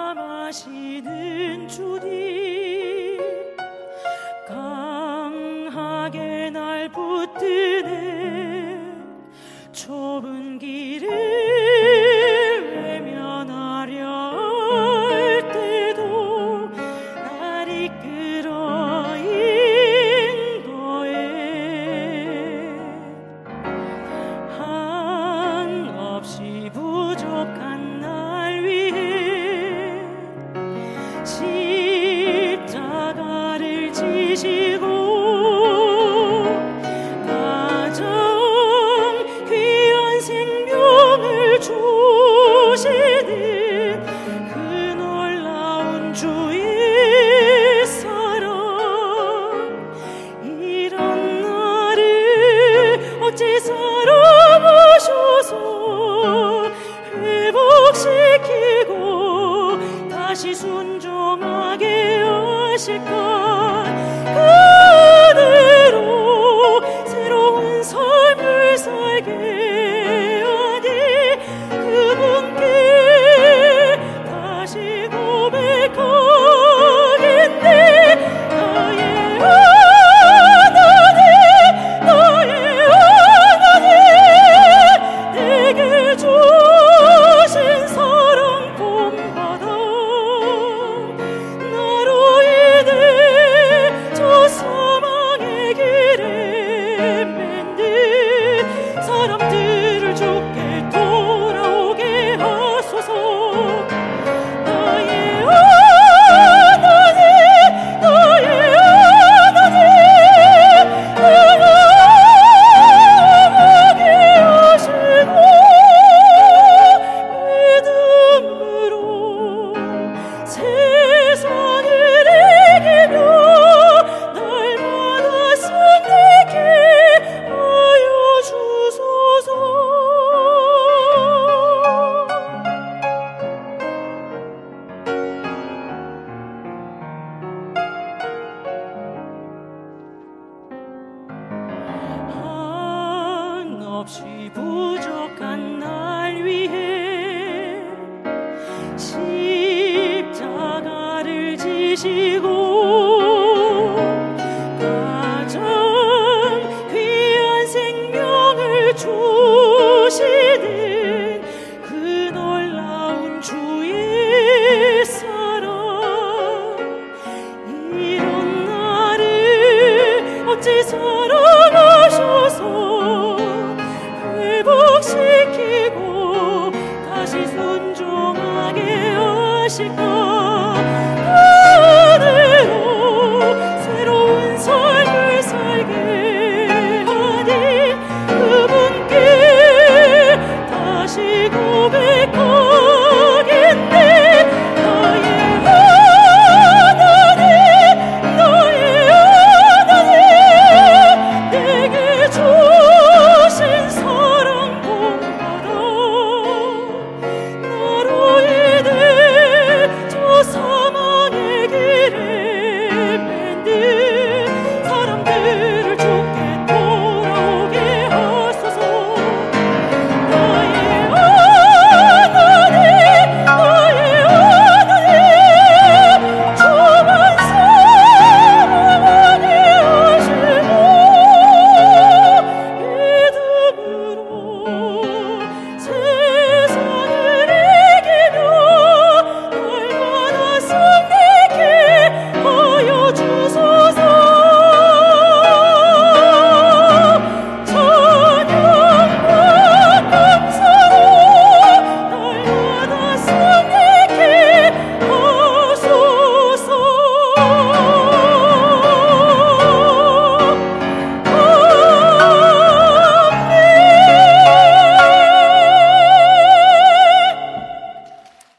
사랑하시는 주님 강하게 날 붙드네. 좁은 길 없이 부족한 날 위해 십자가를 지시고 가장 귀한 생명을 주시는 그 놀라운 주의 사랑. 이런 나를 어찌 서로